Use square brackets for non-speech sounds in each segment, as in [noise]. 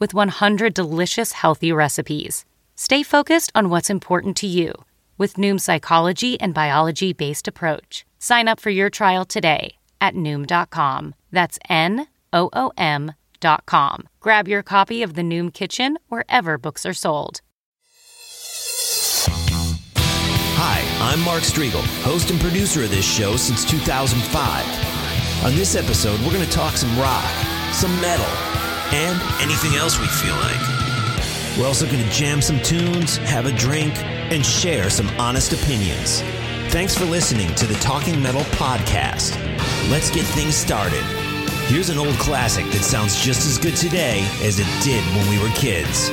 with 100 delicious healthy recipes. Stay focused on what's important to you with Noom's psychology and biology based approach. Sign up for your trial today at Noom.com. That's N O O M.com. Grab your copy of the Noom Kitchen wherever books are sold. Hi, I'm Mark Strigl, host and producer of this show since 2005. On this episode, we're going to talk some rock, some metal, and anything else we feel like. We're also going to jam some tunes, have a drink, and share some honest opinions. Thanks for listening to the Talking Metal podcast. Let's get things started. Here's an old classic that sounds just as good today as it did when we were kids.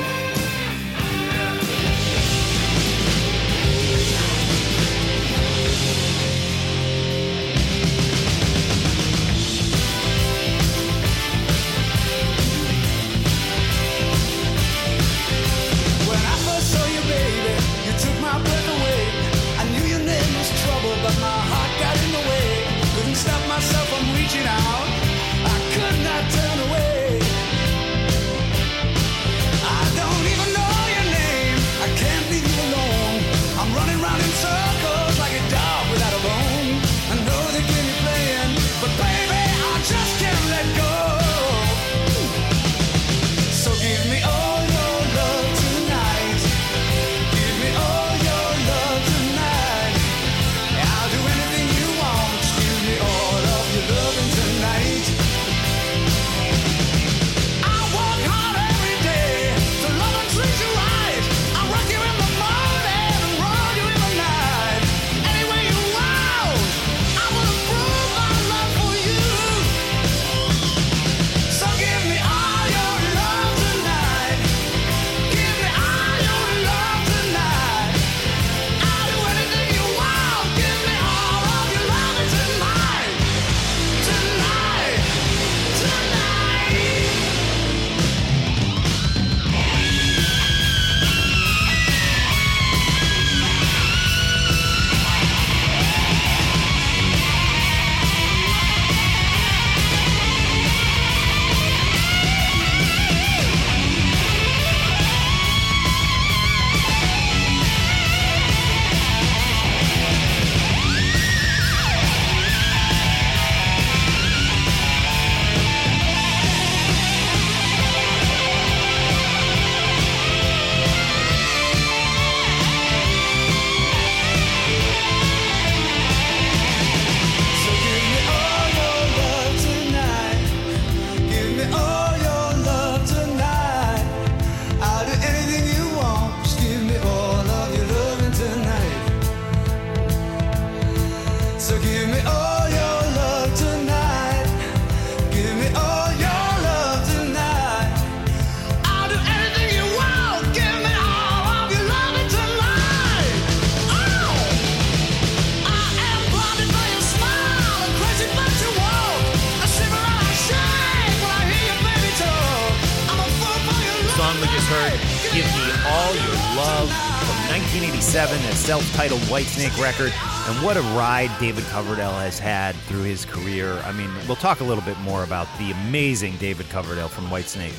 Self-titled record. And what a ride David Coverdale has had through his career. I mean, we'll talk a little bit more about the amazing David Coverdale from Whitesnake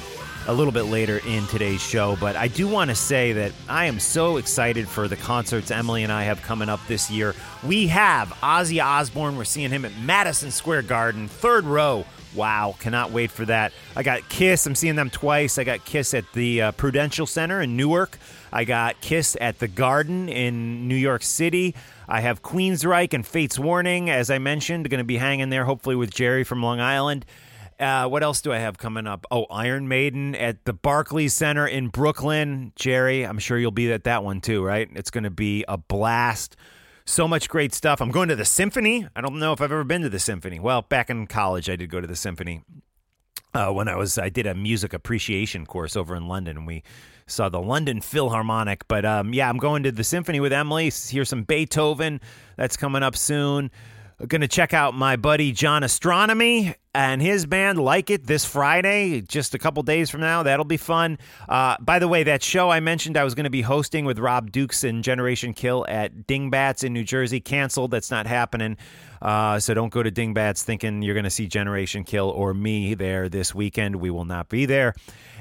a little bit later in today's show, but I do want to say that I am so excited for the concerts Emily and I have coming up this year. We have Ozzy Osbourne. We're seeing him at Madison Square Garden, third row, Wow, cannot wait for that. I got Kiss. I'm seeing them twice. I got Kiss at the uh, Prudential Center in Newark. I got Kiss at the Garden in New York City. I have Queensryche and Fates Warning, as I mentioned, going to be hanging there hopefully with Jerry from Long Island. Uh, what else do I have coming up? Oh, Iron Maiden at the Barclays Center in Brooklyn. Jerry, I'm sure you'll be at that one too, right? It's going to be a blast. So much great stuff. I'm going to the Symphony. I don't know if I've ever been to the Symphony. Well, back in college, I did go to the Symphony. Uh, when I was, I did a music appreciation course over in London, and we saw the London Philharmonic. But um, yeah, I'm going to the Symphony with Emily. Hear some Beethoven. That's coming up soon. Going to check out my buddy John Astronomy and his band Like It this Friday, just a couple days from now. That'll be fun. Uh, by the way, that show I mentioned I was going to be hosting with Rob Dukes and Generation Kill at Dingbats in New Jersey canceled. That's not happening. Uh, so don't go to Dingbats thinking you're going to see Generation Kill or me there this weekend. We will not be there.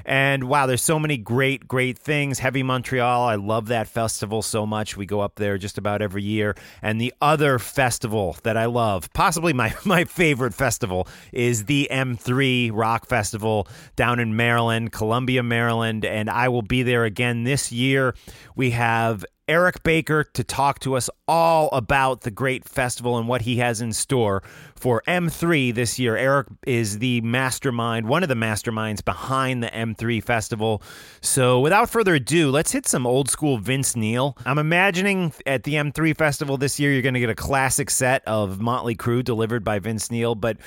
And wow, there's so many great, great things. Heavy Montreal, I love that festival so much. We go up there just about every year. And the other festival that I love, possibly my, [laughs] my favorite festival, is the M3 Rock Festival down in Maryland, Columbia, Maryland. And I will be there again this year. We have Eric Baker to talk to us all about the great festival and what he has in store for M3 this year. Eric is the mastermind, one of the masterminds behind the M3 festival. So, without further ado, let's hit some old school Vince Neil. I'm imagining at the M3 festival this year, you're going to get a classic set of Motley Crue delivered by Vince Neil, but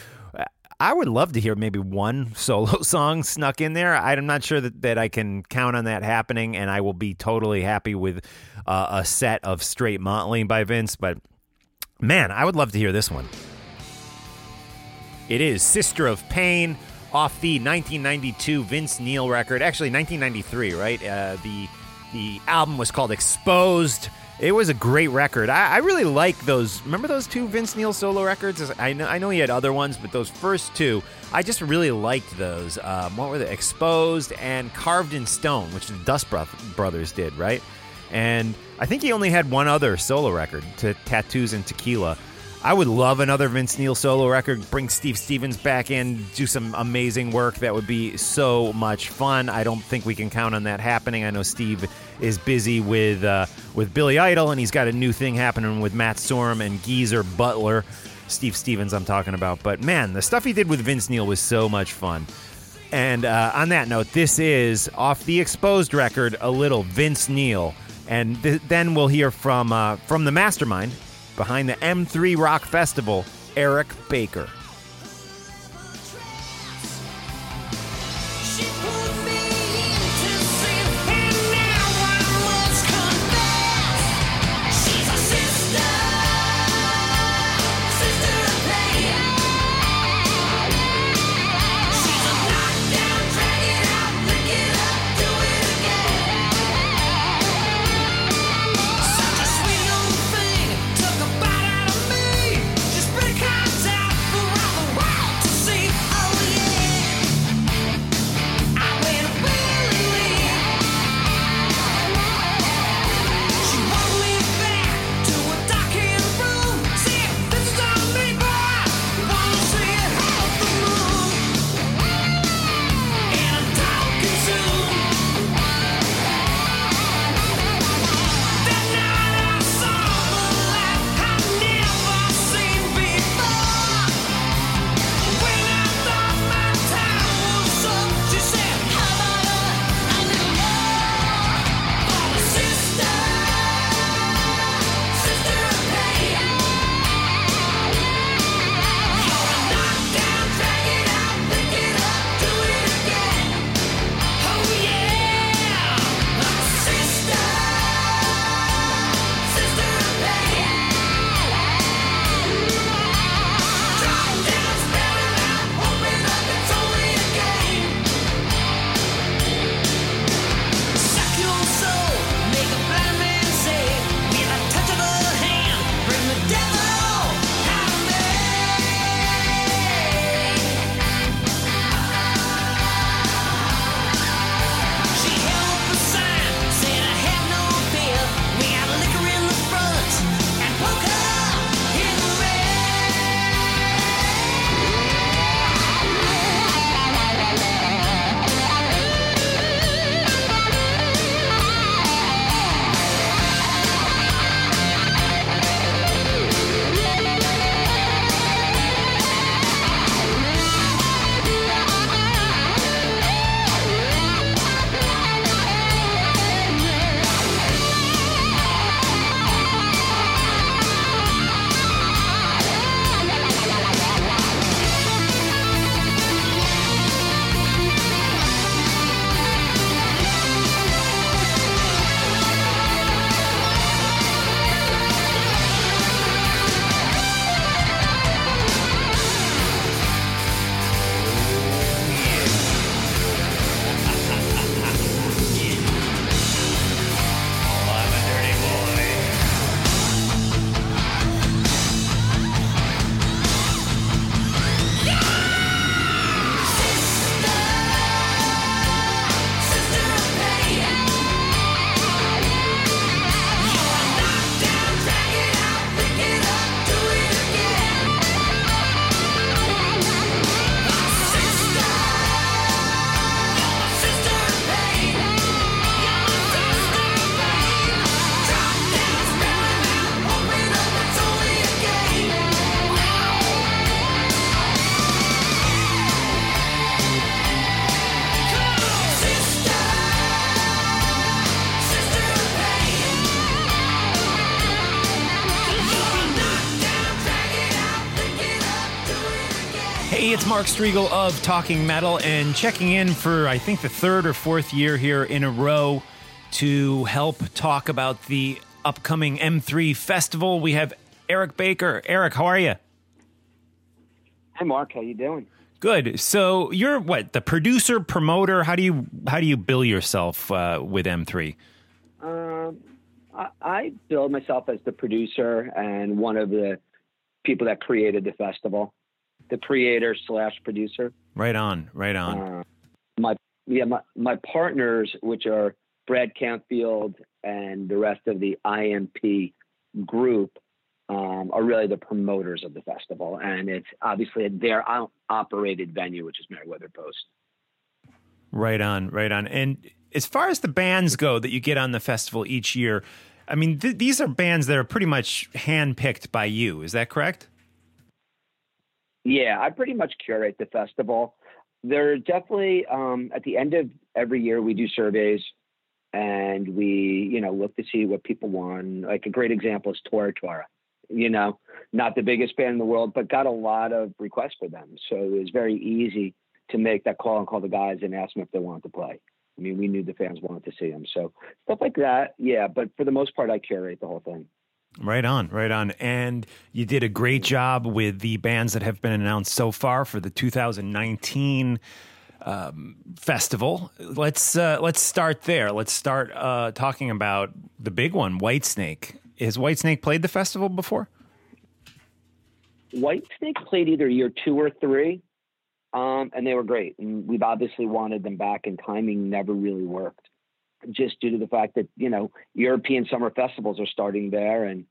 I would love to hear maybe one [laughs] solo song snuck in there. I'm not sure that, that I can count on that happening, and I will be totally happy with uh, a set of straight Motley by Vince. But man, I would love to hear this one. It is Sister of Pain off the 1992 Vince Neil record. Actually, 1993, right? Uh, the the album was called Exposed. It was a great record. I, I, really like those. Remember those two Vince Neil solo records? I know, I know he had other ones, but those first two, I just really liked those. Um, what were they? Exposed and Carved in Stone, which the Dust Brothers did, right? And I think he only had one other solo record, to Tattoos and Tequila. I would love another Vince Neil solo record. Bring Steve Stevens back in, do some amazing work. That would be so much fun. I don't think we can count on that happening. I know Steve is busy with uh, with Billy Idol, and he's got a new thing happening with Matt Sorum and Geezer Butler. Steve Stevens, I'm talking about. But man, the stuff he did with Vince Neil was so much fun. And uh, on that note, this is off the Exposed record, a little Vince Neil, and th- then we'll hear from uh, from the mastermind behind the M3 Rock Festival, Eric Baker. Hey, it's Mark Strigl of Talking Metal and checking in for, I think, the third or fourth year here in a row to help talk about the upcoming M3 festival. We have Eric Baker. Eric, how are you? Hi, Mark. How you doing? Good. So you're what the producer, promoter? How do you how do you bill yourself uh, with M3? Um, I, I bill myself as the producer and one of the people that created the festival, the creator slash producer. Right on, right on. Uh, my yeah, my my partners, which are Brad Campfield and the rest of the IMP group, um, are really the promoters of the festival, and it's obviously their operated venue, which is Merriweather Post. Right on, right on. And as far as the bands go that you get on the festival each year, I mean, th- these are bands that are pretty much handpicked by you. Is that correct? Yeah, I pretty much curate the festival. There are definitely um, at the end of every year we do surveys and we, you know, look to see what people want. Like a great example is Tora Tora. You know, not the biggest band in the world, but got a lot of requests for them. So it was very easy to make that call and call the guys and ask them if they wanted to play. I mean, we knew the fans wanted to see them. So stuff like that, yeah. But for the most part, I curate the whole thing. Right on, right on. And you did a great job with the bands that have been announced so far for the 2019 um, festival. Let's uh, let's start there. Let's start uh, talking about the big one, Whitesnake. Has Whitesnake played the festival before? Whitesnake played either year two or three, um, and they were great. And we've obviously wanted them back, and timing never really worked, just due to the fact that you know European summer festivals are starting there, and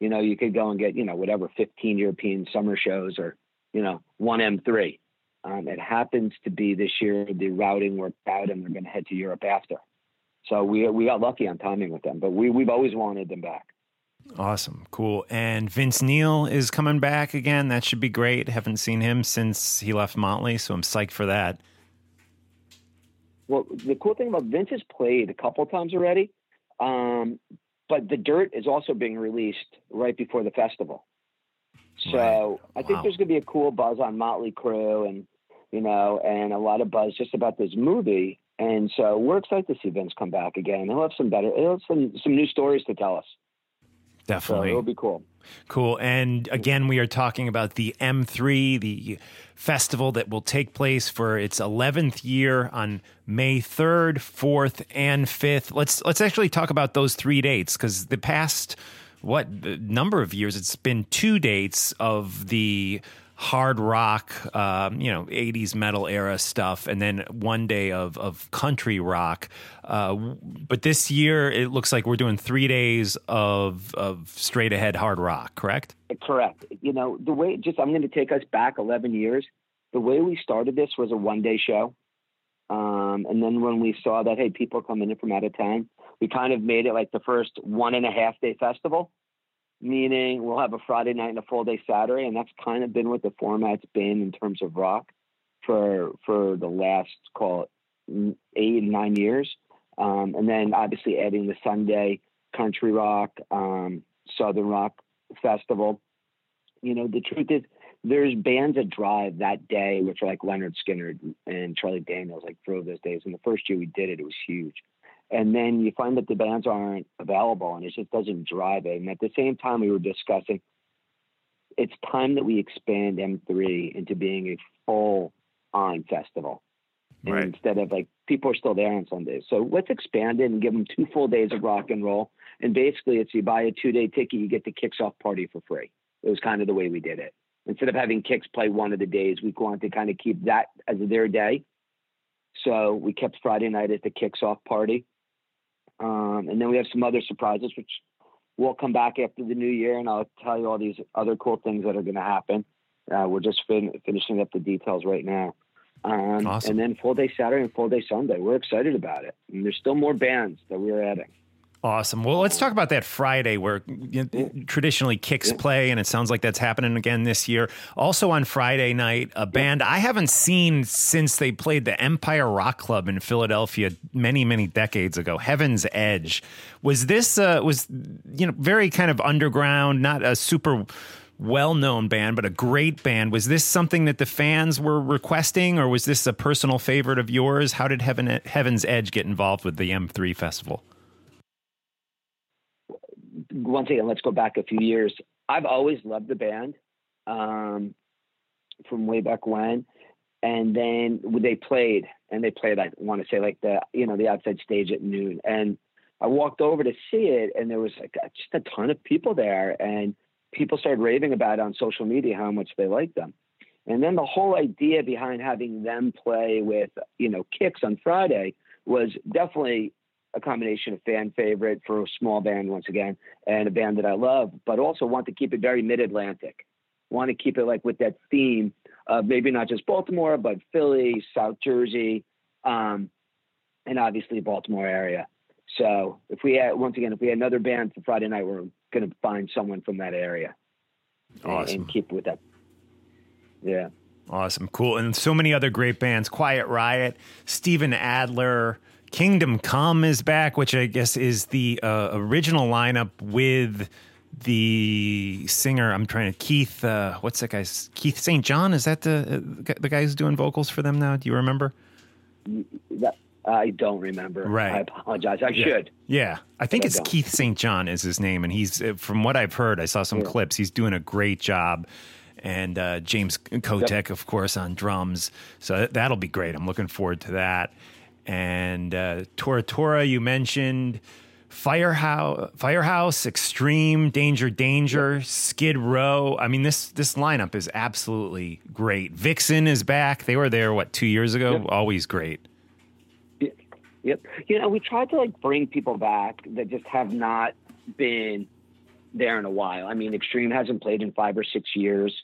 you know you could go and get you know whatever 15 European summer shows or you know one M3. Um, it happens to be this year the routing worked out, and they're going to head to Europe after. So we we got lucky on timing with them, but we we've always wanted them back. Awesome, cool. And Vince Neil is coming back again. That should be great. Haven't seen him since he left Motley, so I'm psyched for that. Well, the cool thing about Vince has played a couple times already, um, but the Dirt is also being released right before the festival. So Right. I think Wow. there's going to be a cool buzz on Motley Crue and you know, and a lot of buzz just about this movie. And so we're excited to see Vince come back again. He'll have some better, he'll have some some new stories to tell us. So Definitely. it'll be cool. Cool. And again, we are talking about the M3, the festival that will take place for its 11th year on May 3rd, 4th, and 5th. Let's let's actually talk about those three dates because the past what number of years it's been two dates of the hard rock, um, you know, 80s metal era stuff, and then one day of, of country rock. Uh, but this year, it looks like we're doing three days of, of straight ahead hard rock, correct? Correct. You know, the way just I'm going to take us back 11 years. The way we started this was a one day show. Um, and then when we saw that, hey, people coming in from out of town, we kind of made it like the first one and a half day festival, meaning we'll have a Friday night and a full day Saturday. And that's kind of been what the format's been in terms of rock for, for the last, call it eight, nine years. Um, and then obviously adding the Sunday country rock, um, Southern rock festival. You know, the truth is, there's bands that drive that day, which are like Lynyrd Skynyrd and Charlie Daniels, like drove those days. And the first year we did it, it was huge. And then you find that the bands aren't available and it just doesn't drive it. And at the same time, we were discussing it's time that we expand M3 into being a full on festival. Right. instead of like people are still there on Sundays. So let's expand it and give them two full days of rock and roll. And basically, it's you buy a two day ticket, you get the Kix off party for free. It was kind of the way we did it. Instead of having Kix play one of the days, we wanted to kind of keep that as their day. So we kept Friday night as the Kix off party. Um, and then we have some other surprises, which we'll come back after the new year. And I'll tell you all these other cool things that are going to happen. Uh, we're just fin- finishing up the details right now. Um, Awesome. And then full day Saturday and full day Sunday. We're excited about it. And there's still more bands that we're adding. Awesome. Well, let's talk about that Friday where traditionally Kix play, and it sounds like that's happening again this year. Also on Friday night, a band I haven't seen since they played the Empire Rock Club in Philadelphia many, many decades ago. Heaven's Edge. Was this uh, was you know very kind of underground, not a super well known band, but a great band. Was this something that the fans were requesting, or was this a personal favorite of yours? How did Heaven, Heaven's Edge get involved with the M3 Festival? Once again, let's go back a few years. I've always loved the band um, from way back when. And then they played, and they played, I want to say, like the, you know, the outside stage at noon. And I walked over to see it, and there was like just a ton of people there. And people started raving about it on social media how much they liked them. And then the whole idea behind having them play with, you know, Kix on Friday was definitely a combination of fan favorite for a small band once again and a band that I love, but also want to keep it very mid Atlantic. Want to keep it like with that theme of maybe not just Baltimore, but Philly, South Jersey, um, and obviously Baltimore area. So if we had once again, if we had another band for Friday night, we're going to find someone from that area and- Awesome. and keep with that. Yeah. Awesome, cool, and so many other great bands. Quiet Riot, Steven Adler, Kingdom Come is back, which I guess is the uh, original lineup with the singer. I'm trying to Keith. Uh, what's that guy's Keith St. John? Is that the uh, the guy who's doing vocals for them now? Do you remember? That, I don't remember. Right. I apologize. I should. Yeah, I think it's. Keith St. John is his name, and he's uh, from what I've heard. I saw some Yeah. clips. He's doing a great job, and uh, James Kottak, of course, on drums. So that'll be great. I'm looking forward to that. And uh, Tora Tora, you mentioned Firehouse, Firehouse, Extreme, Danger, Danger, Skid Row. I mean this this lineup is absolutely great. Vixen is back. They were there what two years ago. Yep. Always great. Yep. You know, we tried to like bring people back that just have not been there in a while. I mean, Extreme hasn't played in five or six years.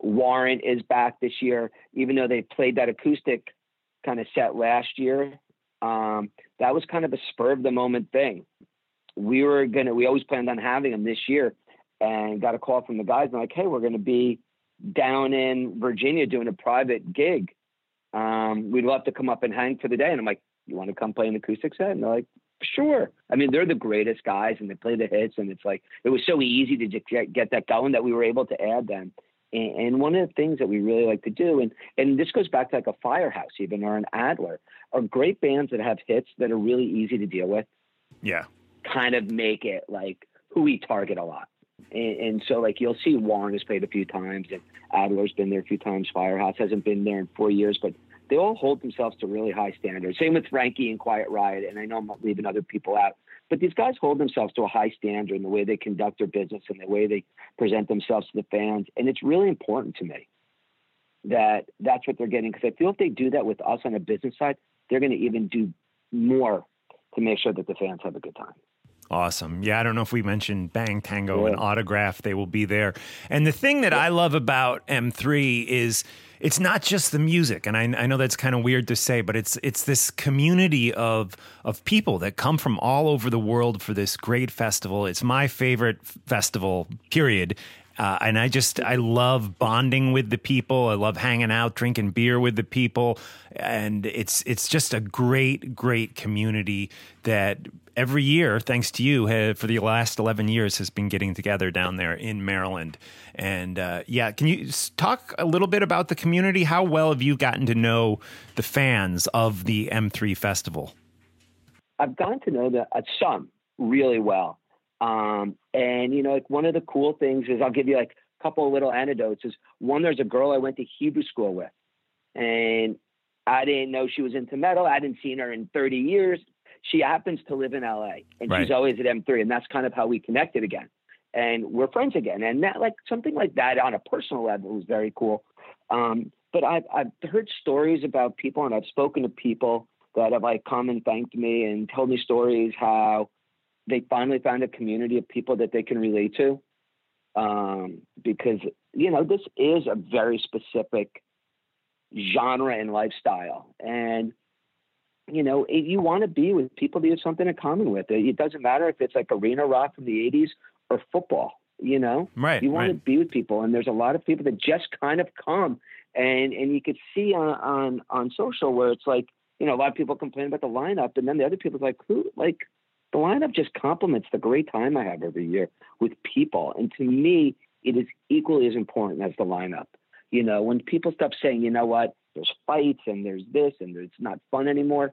Warrant is back this year, even though they played that acoustic kind of set last year. Um, that was kind of a spur of the moment thing. We were gonna, we always planned on having them this year, and got a call from the guys and like, hey, we're gonna be down in Virginia doing a private gig. Um, we'd love to come up and hang for the day. And I'm like, you want to come play an acoustic set? And they're like, sure. I mean, they're the greatest guys and they play the hits. And it's like, it was so easy to get, get that going that we were able to add them. And, and one of the things that we really like to do, and, and this goes back to like a Firehouse even or an Adler, are great bands that have hits that are really easy to deal with Yeah. kind of make it like who we target a lot. And, and so like you'll see Warrant has played a few times and Adler's been there a few times. Firehouse hasn't been there in four years, but they all hold themselves to really high standards. Same with Frankie and Quiet Riot. And I know I'm leaving other people out, but these guys hold themselves to a high standard in the way they conduct their business and the way they present themselves to the fans. And it's really important to me that that's what they're getting. Cause I feel if they do that with us on the business side, they're going to even do more to make sure that the fans have a good time. Awesome. Yeah, I don't know if we mentioned Bang Tango and Autograph. They will be there. And the thing that I love about M3 is it's not just the music, and I, I know that's kind of weird to say, but it's it's this community of of people that come from all over the world for this great festival. It's my favorite festival, period. Uh, and I just I love bonding with the people. I love hanging out, drinking beer with the people, and it's it's just a great great community that every year, thanks to you, ha for the last eleven years, has been getting together down there in Maryland. And uh, yeah, can you talk a little bit about the community? How well have you gotten to know the fans of the M3 festival? I've gotten to know the uh, some really well. Um, and you know, like one of the cool things is I'll give you like a couple of little anecdotes. Is one, there's a girl I went to Hebrew school with, and I didn't know she was into metal. I hadn't seen her in 30 years. She happens to live in LA, and Right. she's always at M3, and that's kind of how we connected again. And we're friends again. And that, like something like that on a personal level was very cool. Um, but I've I've heard stories about people, and I've spoken to people that have like come and thanked me and told me stories how they finally found a community of people that they can relate to. Um, because you know this is a very specific genre and lifestyle, and you know you want to be with people that you have something in common with. It, it doesn't matter if it's like arena rock from the '80s or football. You know, Right, you want right. to be with people, and there's a lot of people that just kind of come, and and you could see on on on social where it's like you know a lot of people complain about the lineup, and then the other people's like who like the lineup just complements the great time I have every year with people, and to me it is equally as important as the lineup. You know, when people stop saying, you know what, there's fights and there's this and it's not fun anymore,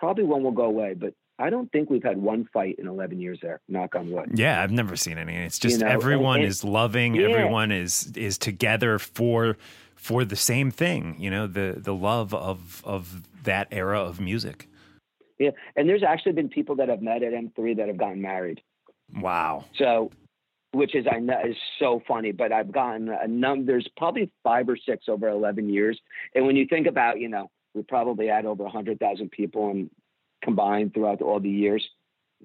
probably one will go away. But I don't think we've had one fight in 11 years there. Knock on wood. Yeah, I've never seen any. It's just You know, everyone and- and- is loving. Yeah. Everyone is is together for for the same thing. You know, the the love of of that era of music. Yeah, and there's actually been people that have met at M3 that have gotten married. Wow. So, which is I know is so funny, but I've gotten a num. There's probably five or six over 11 years, and when you think about, you know, we probably had over 100,000 people and combined throughout all the years.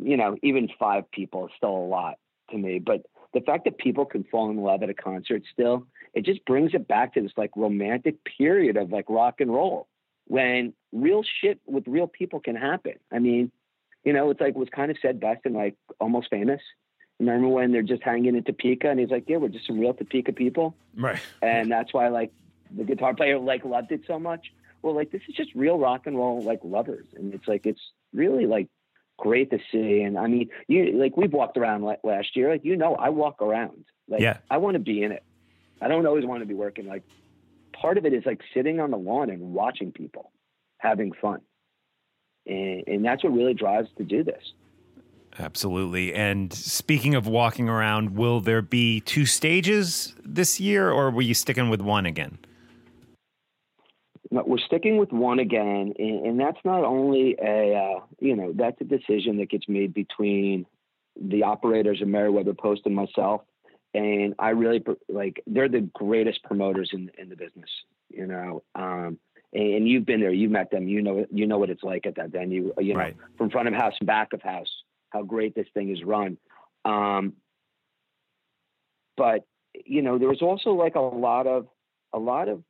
You know, even five people is still a lot to me. But the fact that people can fall in love at a concert still, it just brings it back to this like romantic period of like rock and roll when real shit with real people can happen. I mean, you know, it's like was kind of said best in like almost famous. Remember when they're just hanging in Topeka and he's like, Yeah, we're just some real Topeka people. Right. And that's why like the guitar player like loved it so much. Well, like this is just real rock and roll like lovers. And it's like it's really like great to see. And I mean, you like we've walked around la- last year. Like you know, I walk around. Like Yeah. I want to be in it. I don't always want to be working. Like part of it is like sitting on the lawn and watching people having fun. And, and that's what really drives to do this. Absolutely. And speaking of walking around, will there be two stages this year, or were you sticking with one again? We're sticking with one again, and, and that's not only a uh, you know that's a decision that gets made between the operators of Merriweather Post and myself. And I really like they're the greatest promoters in in the business, you know. Um, and, and you've been there, you've met them, you know you know what it's like at that venue, you know, Right. from front of house and back of house, how great this thing is run. Um, but you know, there was also like a lot of a lot of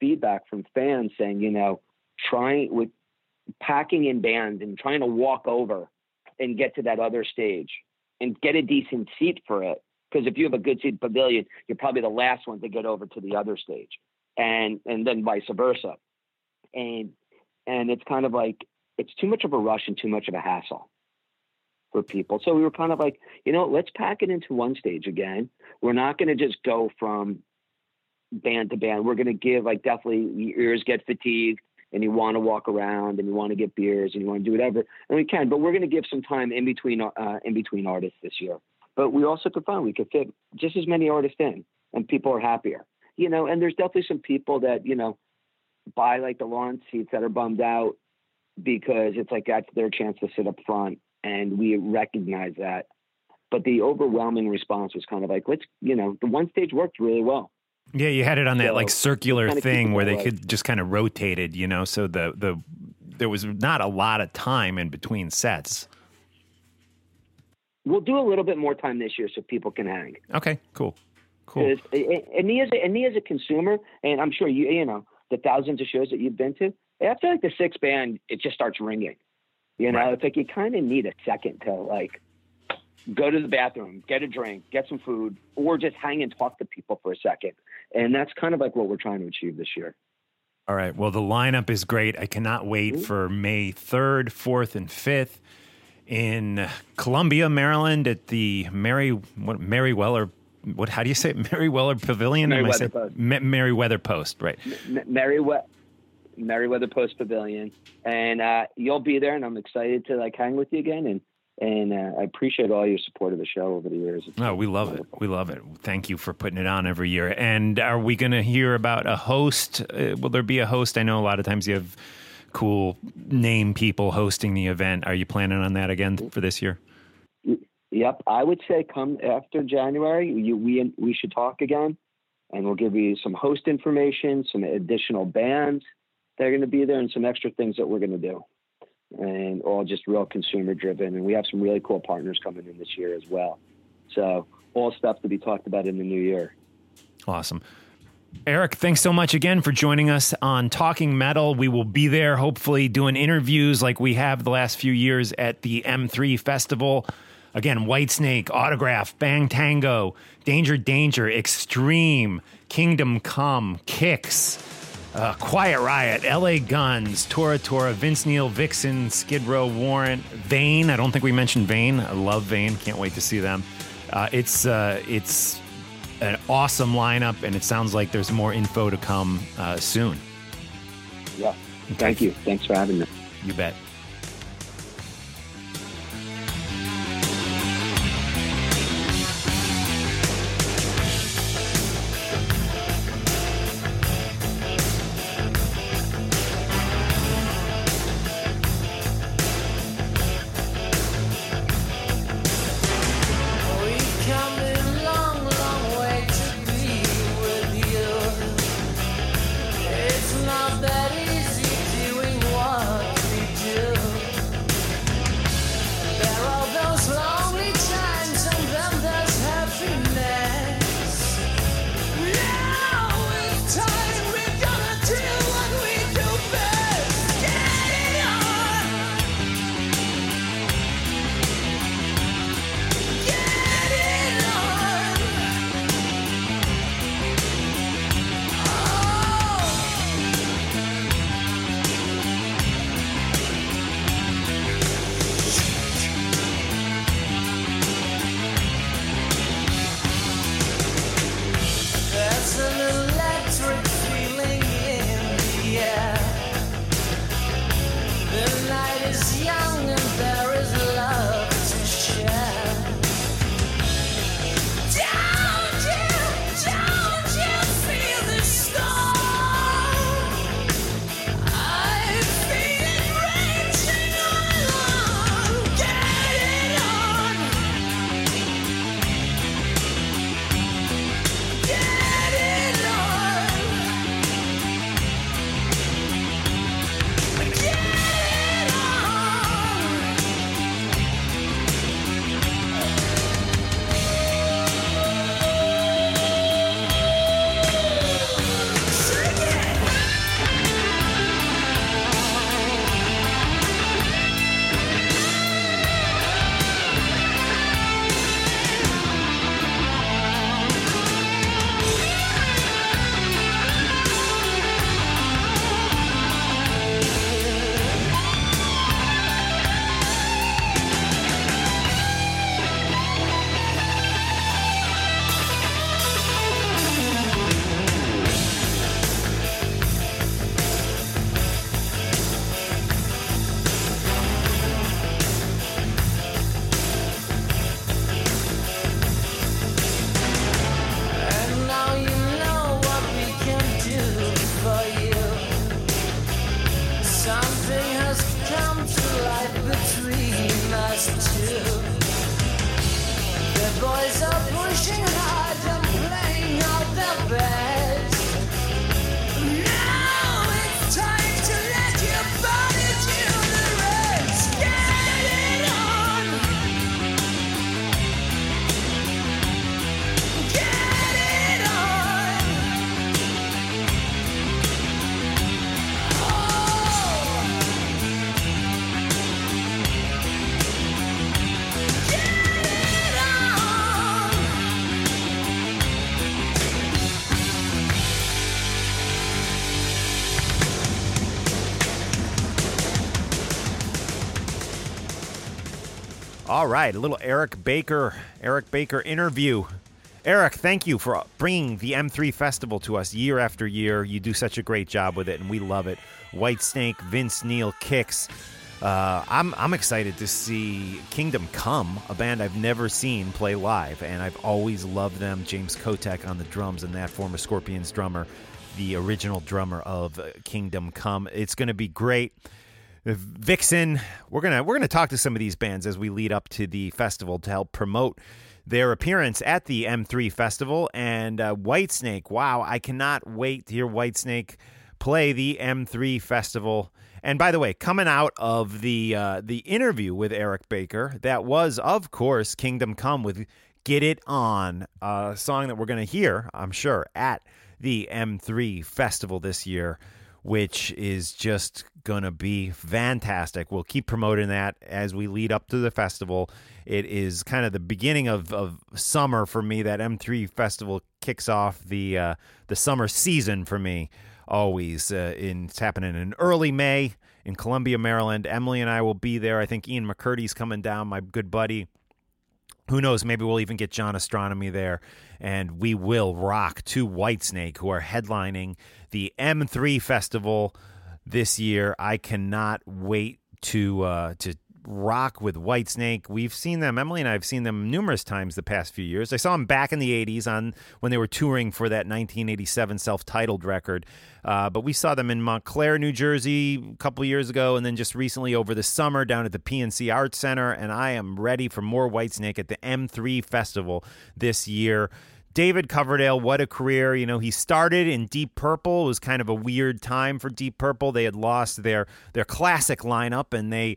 feedback from fans saying, you know, trying with packing in bands and trying to walk over and get to that other stage and get a decent seat for it. Because if you have a good seat pavilion, you're probably the last one to get over to the other stage, and and then vice versa. And and it's kind of like it's too much of a rush and too much of a hassle for people. So we were kind of like, you know, let's pack it into one stage again. We're not going to just go from band to band. We're going to give like definitely your ears get fatigued and you want to walk around and you want to get beers and you want to do whatever and we can, but we're going to give some time in between, uh, in between artists this year. But we also could find we could fit just as many artists in and people are happier, you know, and there's definitely some people that, you know, buy like the lawn seats that are bummed out because it's like that's their chance to sit up front and we recognize that. But the overwhelming response was kind of like, let's, you know, the one stage worked really well. Yeah, you had it on that So, like circular thing where they way. could just kind of rotate it, you know, so the the there was not a lot of time in between sets. We'll do a little bit more time this year so people can hang. Okay, cool. cool. and eh, eh, and me as a, and me as a consumer, and I'm sure you you know the thousands of shows that you've been to. Eh, After like the sixth band, it just starts ringing. You know, Right. it's like you kind of need a second to like go to the bathroom, get a drink, get some food, or just hang and talk to people for a second. And that's kind of like what we're trying to achieve this year. All right. Well, the lineup is great. I cannot wait for May 3rd, 4th, and 5th in Columbia, Maryland at the Mary what Maryweller what how do you say it? [laughs] Maryweller Pavilion? Am I Merriweather Post. Ma- Post, right. M- Merriweather Post Pavilion, and uh, you'll be there, and I'm excited to like hang with you again. And and uh, I appreciate all your support of the show over the years. It's Oh, we love it. We love it. Thank you for putting it on every year. And are we going to hear about a host? Uh, will there be a host? I know a lot of times you have cool name people hosting the event. Are you planning on that again for this year? Yep, I would say come after January. You, we we should talk again, and we'll give you some host information, some additional bands that are going to be there, and some extra things that we're going to do, and all just real consumer driven. And we have some really cool partners coming in this year as well. So all stuff to be talked about in the new year. Awesome. Eric, thanks so much again for joining us on Talking Metal. We will be there, hopefully, doing interviews like we have the last few years at the M3 Festival. Again, Whitesnake, Autograph, Bang Tango, Danger Danger, Extreme, Kingdom Come, Kix, uh, Quiet Riot, LA Guns, Tora Tora, Vince Neil, Vixen, Skid Row, Warrant, Vain. I don't think we mentioned Vain. I love Vain. Can't wait to see them. Uh, it's uh, it's an awesome lineup, and it sounds like there's more info to come uh, soon. Yeah. Thank you. Thanks for having me. You bet. All right, a little Eric Baker, Eric Baker interview. Eric, thank you for bringing the M3 Festival to us year after year. You do such a great job with it, and we love it. Whitesnake, Vince Neil, Kix. Uh, I'm I'm excited to see Kingdom Come, a band I've never seen play live, and I've always loved them. James Kottak on the drums, and that former Scorpions drummer, the original drummer of Kingdom Come. It's going to be great. Vixen. We're gonna we're gonna talk to some of these bands as we lead up to the festival to help promote their appearance at the M3 festival. And uh, Whitesnake. Wow, I cannot wait to hear Whitesnake play the M3 festival. And by the way, coming out of the uh, the interview with Eric Baker, that was of course Kingdom Come with "Get It On," a song that we're gonna hear, I'm sure, at the M3 festival this year which is just going to be fantastic. We'll keep promoting that as we lead up to the festival. It is kind of the beginning of, of summer for me. That M3 festival kicks off the uh, the summer season for me. Always, uh, in it's happening in early May in Columbia, Maryland. Emily and I will be there. I think Ian McCurdy's coming down, my good buddy who knows? Maybe we'll even get John Astronomy there, and we will rock to Whitesnake, who are headlining the M3 Festival this year. I cannot wait to uh, to rock with Whitesnake. We've seen them. Emily and I have seen them numerous times the past few years. I saw them back in the '80s on when they were touring for that 1987 self-titled record. Uh, but we saw them in Montclair, New Jersey, a couple years ago, and then just recently over the summer down at the PNC Arts Center. And I am ready for more Whitesnake at the M3 Festival this year. David Coverdale, what a career. You know, he started in Deep Purple. It was kind of a weird time for Deep Purple. They had lost their their classic lineup and they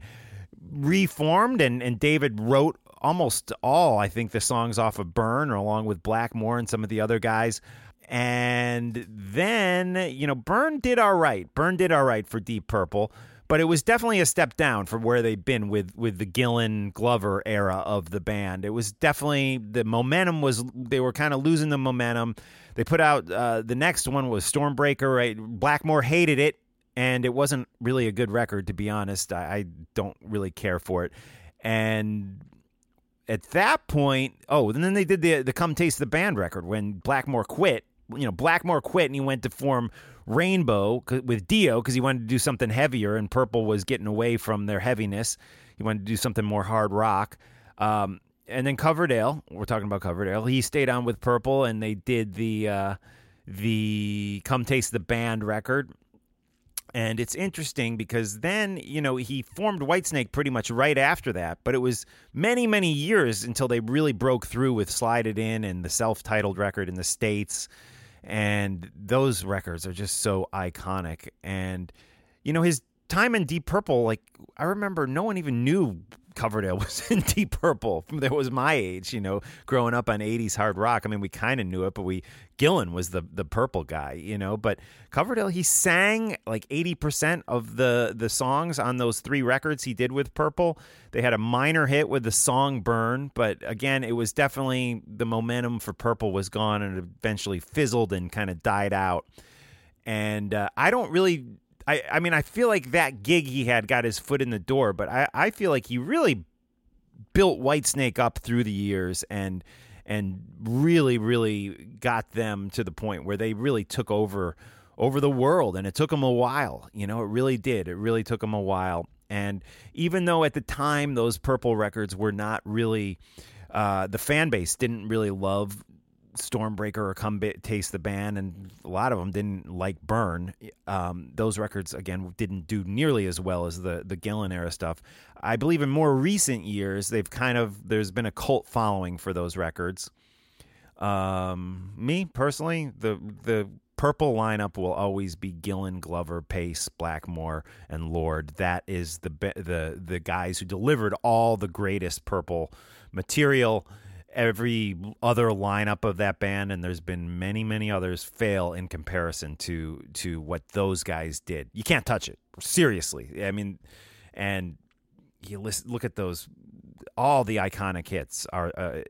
reformed and, and David wrote almost all, I think, the songs off of Burn or along with Blackmore and some of the other guys. And then, you know, Burn did all right. Burn did all right for Deep Purple, but it was definitely a step down from where they've been with with the Gillan Glover era of the band. It was definitely the momentum was they were kind of losing the momentum. They put out uh, the next one was Stormbringer. Right, Blackmore hated it, and it wasn't really a good record to be honest. I, I don't really care for it, and at that point, oh, and then they did the the Come Taste the Band record when Blackmore quit. You know, Blackmore quit and he went to form Rainbow with Dio because he wanted to do something heavier, and Purple was getting away from their heaviness. He wanted to do something more hard rock. Um, and then Coverdale, we're talking about Coverdale. He stayed on with Purple, and they did the uh, the Come Taste the Band record. And it's interesting because then, you know, he formed Whitesnake pretty much right after that, but it was many, many years until they really broke through with Slide It In and the self titled record in the States. And those records are just so iconic. And, you know, his time in Deep Purple, like, I remember no one even knew Coverdale [laughs] was in Deep Purple. That was my age, you know, growing up on 80s hard rock. I mean, we kind of knew it, but we, Gillan was the, the purple guy, you know, but Coverdale, he sang like 80% of the, the songs on those three records he did with Purple. They had a minor hit with the song Burn, but again, it was definitely the momentum for Purple was gone and it eventually fizzled and kind of died out. And uh, I don't really I, I mean, I feel like that gig he had got his foot in the door, but I, I feel like he really built Whitesnake up through the years and and really, really got them to the point where they really took over over the world. And it took them a while, you know, it really did. It really took them a while. And even though at the time those Purple records were not really, uh, the fan base didn't really love Stormbringer or Come Taste the Band, and a lot of them didn't like Burn. Um, those records again didn't do nearly as well as the the Gillan era stuff. I believe in more recent years they've kind of there's been a cult following for those records. Um, me personally, the the purple lineup will always be Gillan, Glover, Paice, Blackmore, and Lord. That is the the the guys who delivered all the greatest purple material every other lineup of that band and there's been many many others fail in comparison to to what those guys did you can't touch it seriously i mean and you listen, look at those all the iconic hits are uh,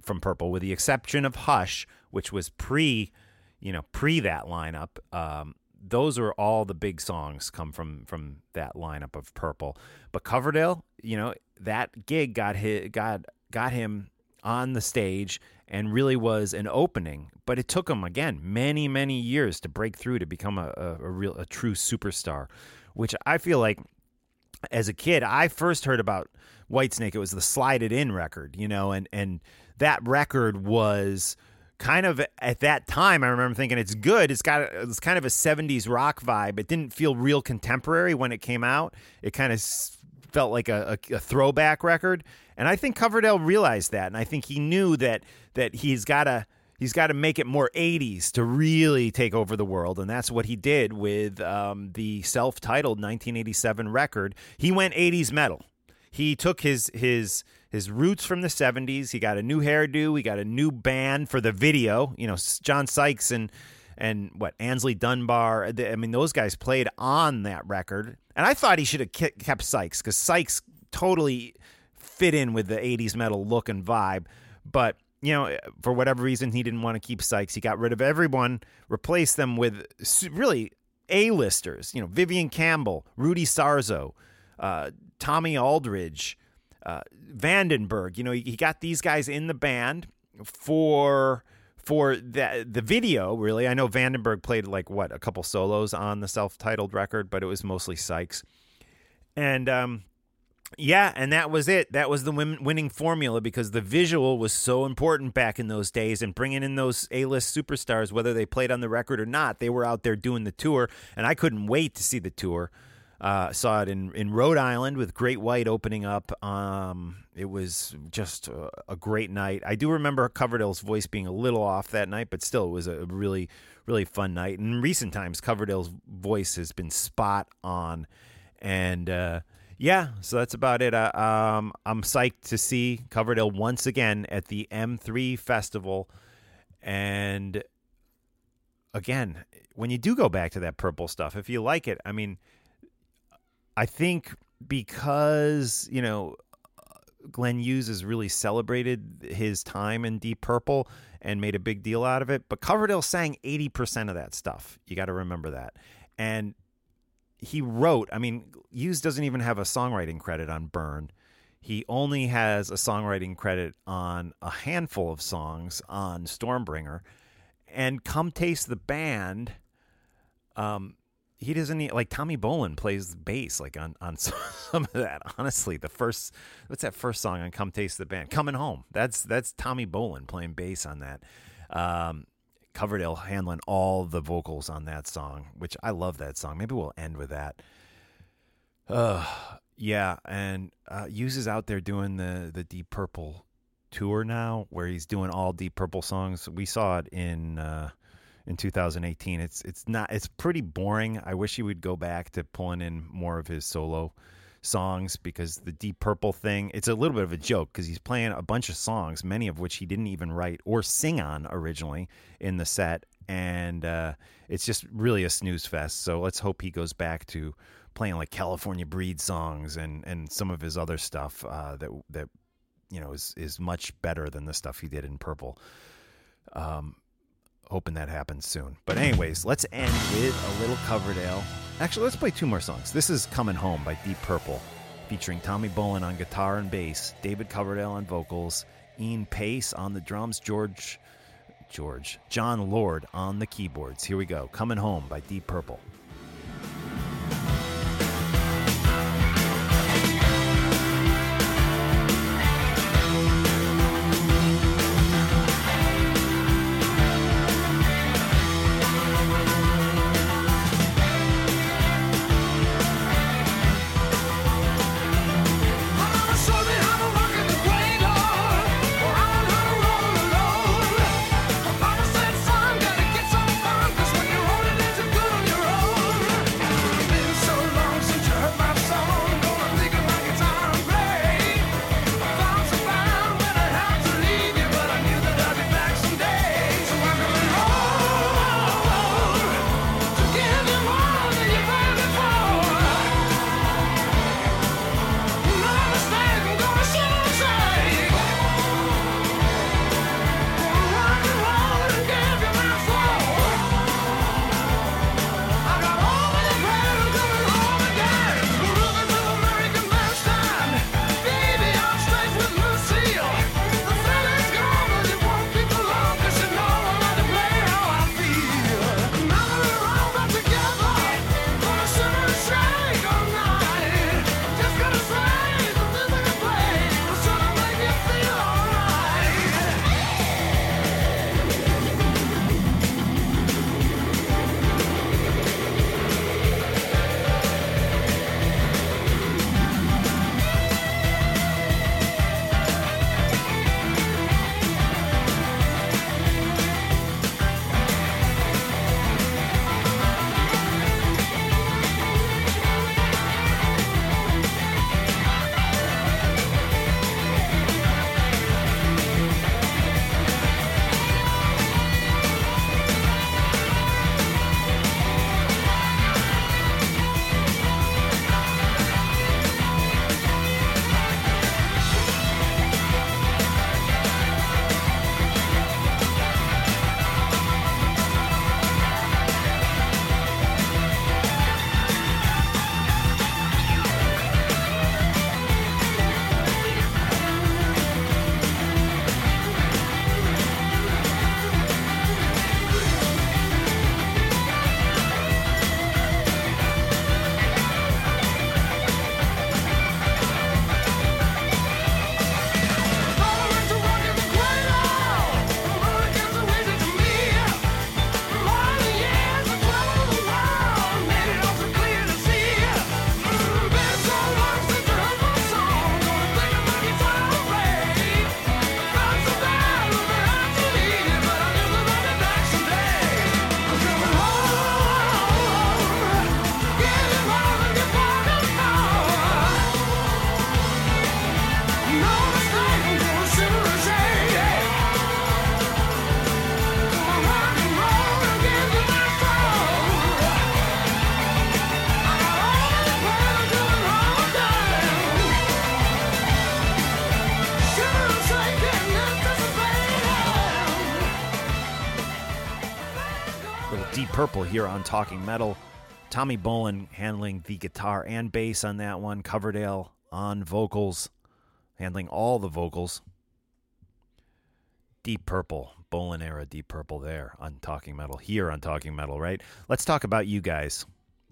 from purple with the exception of hush which was pre you know pre that lineup um those are all the big songs come from from that lineup of purple but coverdale you know that gig got hit got got him on the stage and really was an opening. But it took him again many many years to break through to become a, a, a real a true superstar, which I feel like as a kid I first heard about Whitesnake. It was the Slide It In record, you know, and and that record was kind of at that time I remember thinking it's good. It's got it's kind of a 70s rock vibe. It didn't feel real contemporary when it came out. It kind of felt like a, a, a, throwback record. And I think Coverdale realized that, and I think he knew that that he's got to he's got to make it more 80s to really take over the world, and that's what he did with um, the self-titled 1987 record. He went 80s metal. He took his his his roots from the 70s. He got a new hairdo. He got a new band for the video. You know, John Sykes and and what Aynsley Dunbar. I mean, those guys played on that record, and I thought he should have kept Sykes because Sykes totally fit in with the 80s metal look and vibe. But, you know, for whatever reason, he didn't want to keep Sykes. He got rid of everyone, replaced them with really A-listers, you know, Vivian Campbell, Rudy Sarzo, uh, Tommy Aldridge, uh, Vandenberg. You know, he, he got these guys in the band for for the the video. Really, I know Vandenberg played like what a couple solos on the self-titled record, but it was mostly Sykes. And um, yeah, and that was it. That was the win- winning formula because the visual was so important back in those days and bringing in those A-list superstars whether they played on the record or not. They were out there doing the tour and I couldn't wait to see the tour. Uh, saw it in, in Rhode Island with Great White opening up. Um, it was just a, a great night. I do remember Coverdale's voice being a little off that night, but still, it was a really, really fun night. In recent times, Coverdale's voice has been spot on. And uh, yeah, so that's about it. Uh, um, I'm psyched to see Coverdale once again at the M3 Festival. And again, when you do go back to that purple stuff, if you like it, I mean, I think because, you know, Glenn Hughes has really celebrated his time in Deep Purple and made a big deal out of it. But Coverdale sang 80% of that stuff. You got to remember that. And he wrote, I mean, Hughes doesn't even have a songwriting credit on Burn. He only has a songwriting credit on a handful of songs on Stormbringer. And Come Taste the Band, um, he doesn't like Tommy Bolin plays bass like on on [laughs] some of that. Honestly, the first what's that first song on Come Taste the Band? Coming Home. That's that's Tommy Bolin playing bass on that. Um, Coverdale handling all the vocals on that song, which I love that song. Maybe we'll end with that. Uh, yeah, and uh, Hughes is out there doing the the Deep Purple tour now, where he's doing all Deep Purple songs. We saw it in uh, in 2018. It's it's not it's pretty boring. I wish he would go back to pulling in more of his solo songs because the Deep Purple thing, it's a little bit of a joke because he's playing a bunch of songs, many of which he didn't even write or sing on originally in the set. And uh, it's just really a snooze fest. So let's hope he goes back to playing like California Breed songs and, and some of his other stuff uh, that that you know is is much better than the stuff he did in Purple. Um, hoping that happens soon. But anyways, let's end with a little Coverdale. Actually, let's play two more songs. This is Coming Home by Deep Purple, featuring Tommy Bolin on guitar and bass, David Coverdale on vocals, Ian Paice on the drums, George George Jon Lord on the keyboards. Here we go. Coming Home by Deep Purple. Here on Talking Metal. Tommy Bolin handling the guitar and bass on that one. Coverdale on vocals, handling all the vocals. Deep Purple, Bolin era Deep Purple there on Talking Metal, here on Talking Metal, right? Let's talk about you guys.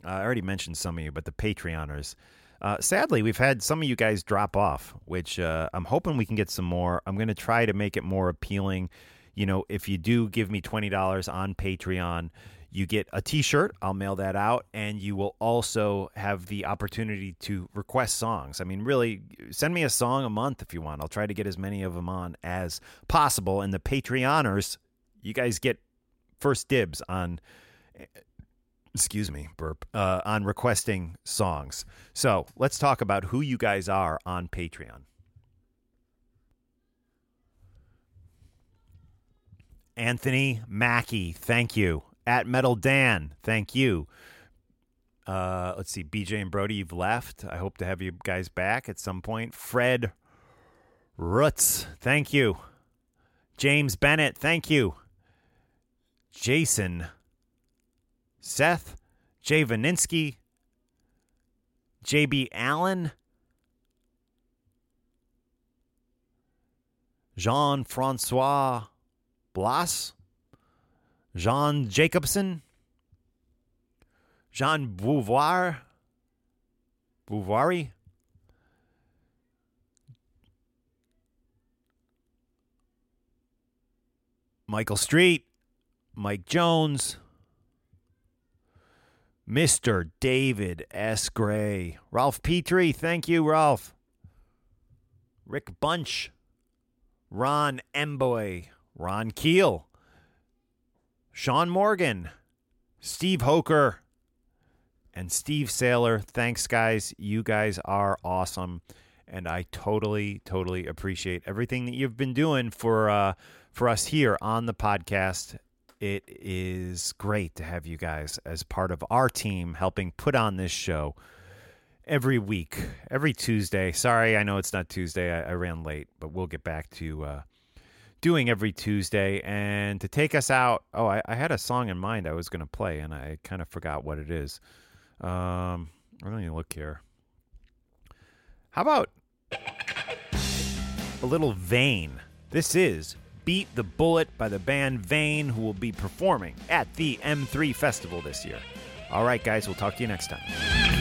Uh, I already mentioned some of you, but the Patreoners. Uh, sadly, we've had some of you guys drop off, which uh, I'm hoping we can get some more. I'm going to try to make it more appealing. You know, if you do give me $20 on Patreon, you get a t shirt. I'll mail that out. And you will also have the opportunity to request songs. I mean, really, send me a song a month if you want. I'll try to get as many of them on as possible. And the Patreoners, you guys get first dibs on excuse me, burp, uh, on requesting songs. So let's talk about who you guys are on Patreon. Anthony Mackey, thank you. At Metal Dan, thank you. Uh, let's see, BJ and Brody, you've left. I hope to have you guys back at some point. Fred Roots, thank you. James Bennett, thank you. Jason Seth, Jay Vaninsky, JB Allen, Jean Francois Blas, Jean Jacobson, Jean Beauvoir, Beauvoiry, Michael Street, Mike Jones, Mr. David S. Gray. Ralph Petrie, thank you, Ralph. Rick Bunch. Ron Emboy. Ron Keel. Sean Morgan. Steve Hoker. And Steve Saylor. Thanks, guys. You guys are awesome. And I totally, totally appreciate everything that you've been doing for uh, for us here on the podcast it is great to have you guys as part of our team helping put on this show every week, every Tuesday. Sorry, I know it's not Tuesday. I, I ran late, but we'll get back to uh, doing every Tuesday. And to take us out, oh, I, I had a song in mind I was going to play, and I kind of forgot what it is. Um, let me look here. How about a little Vain? This is Beat the Bullet by the band Vain, who will be performing at the M3 Festival this year. All right, guys, we'll talk to you next time.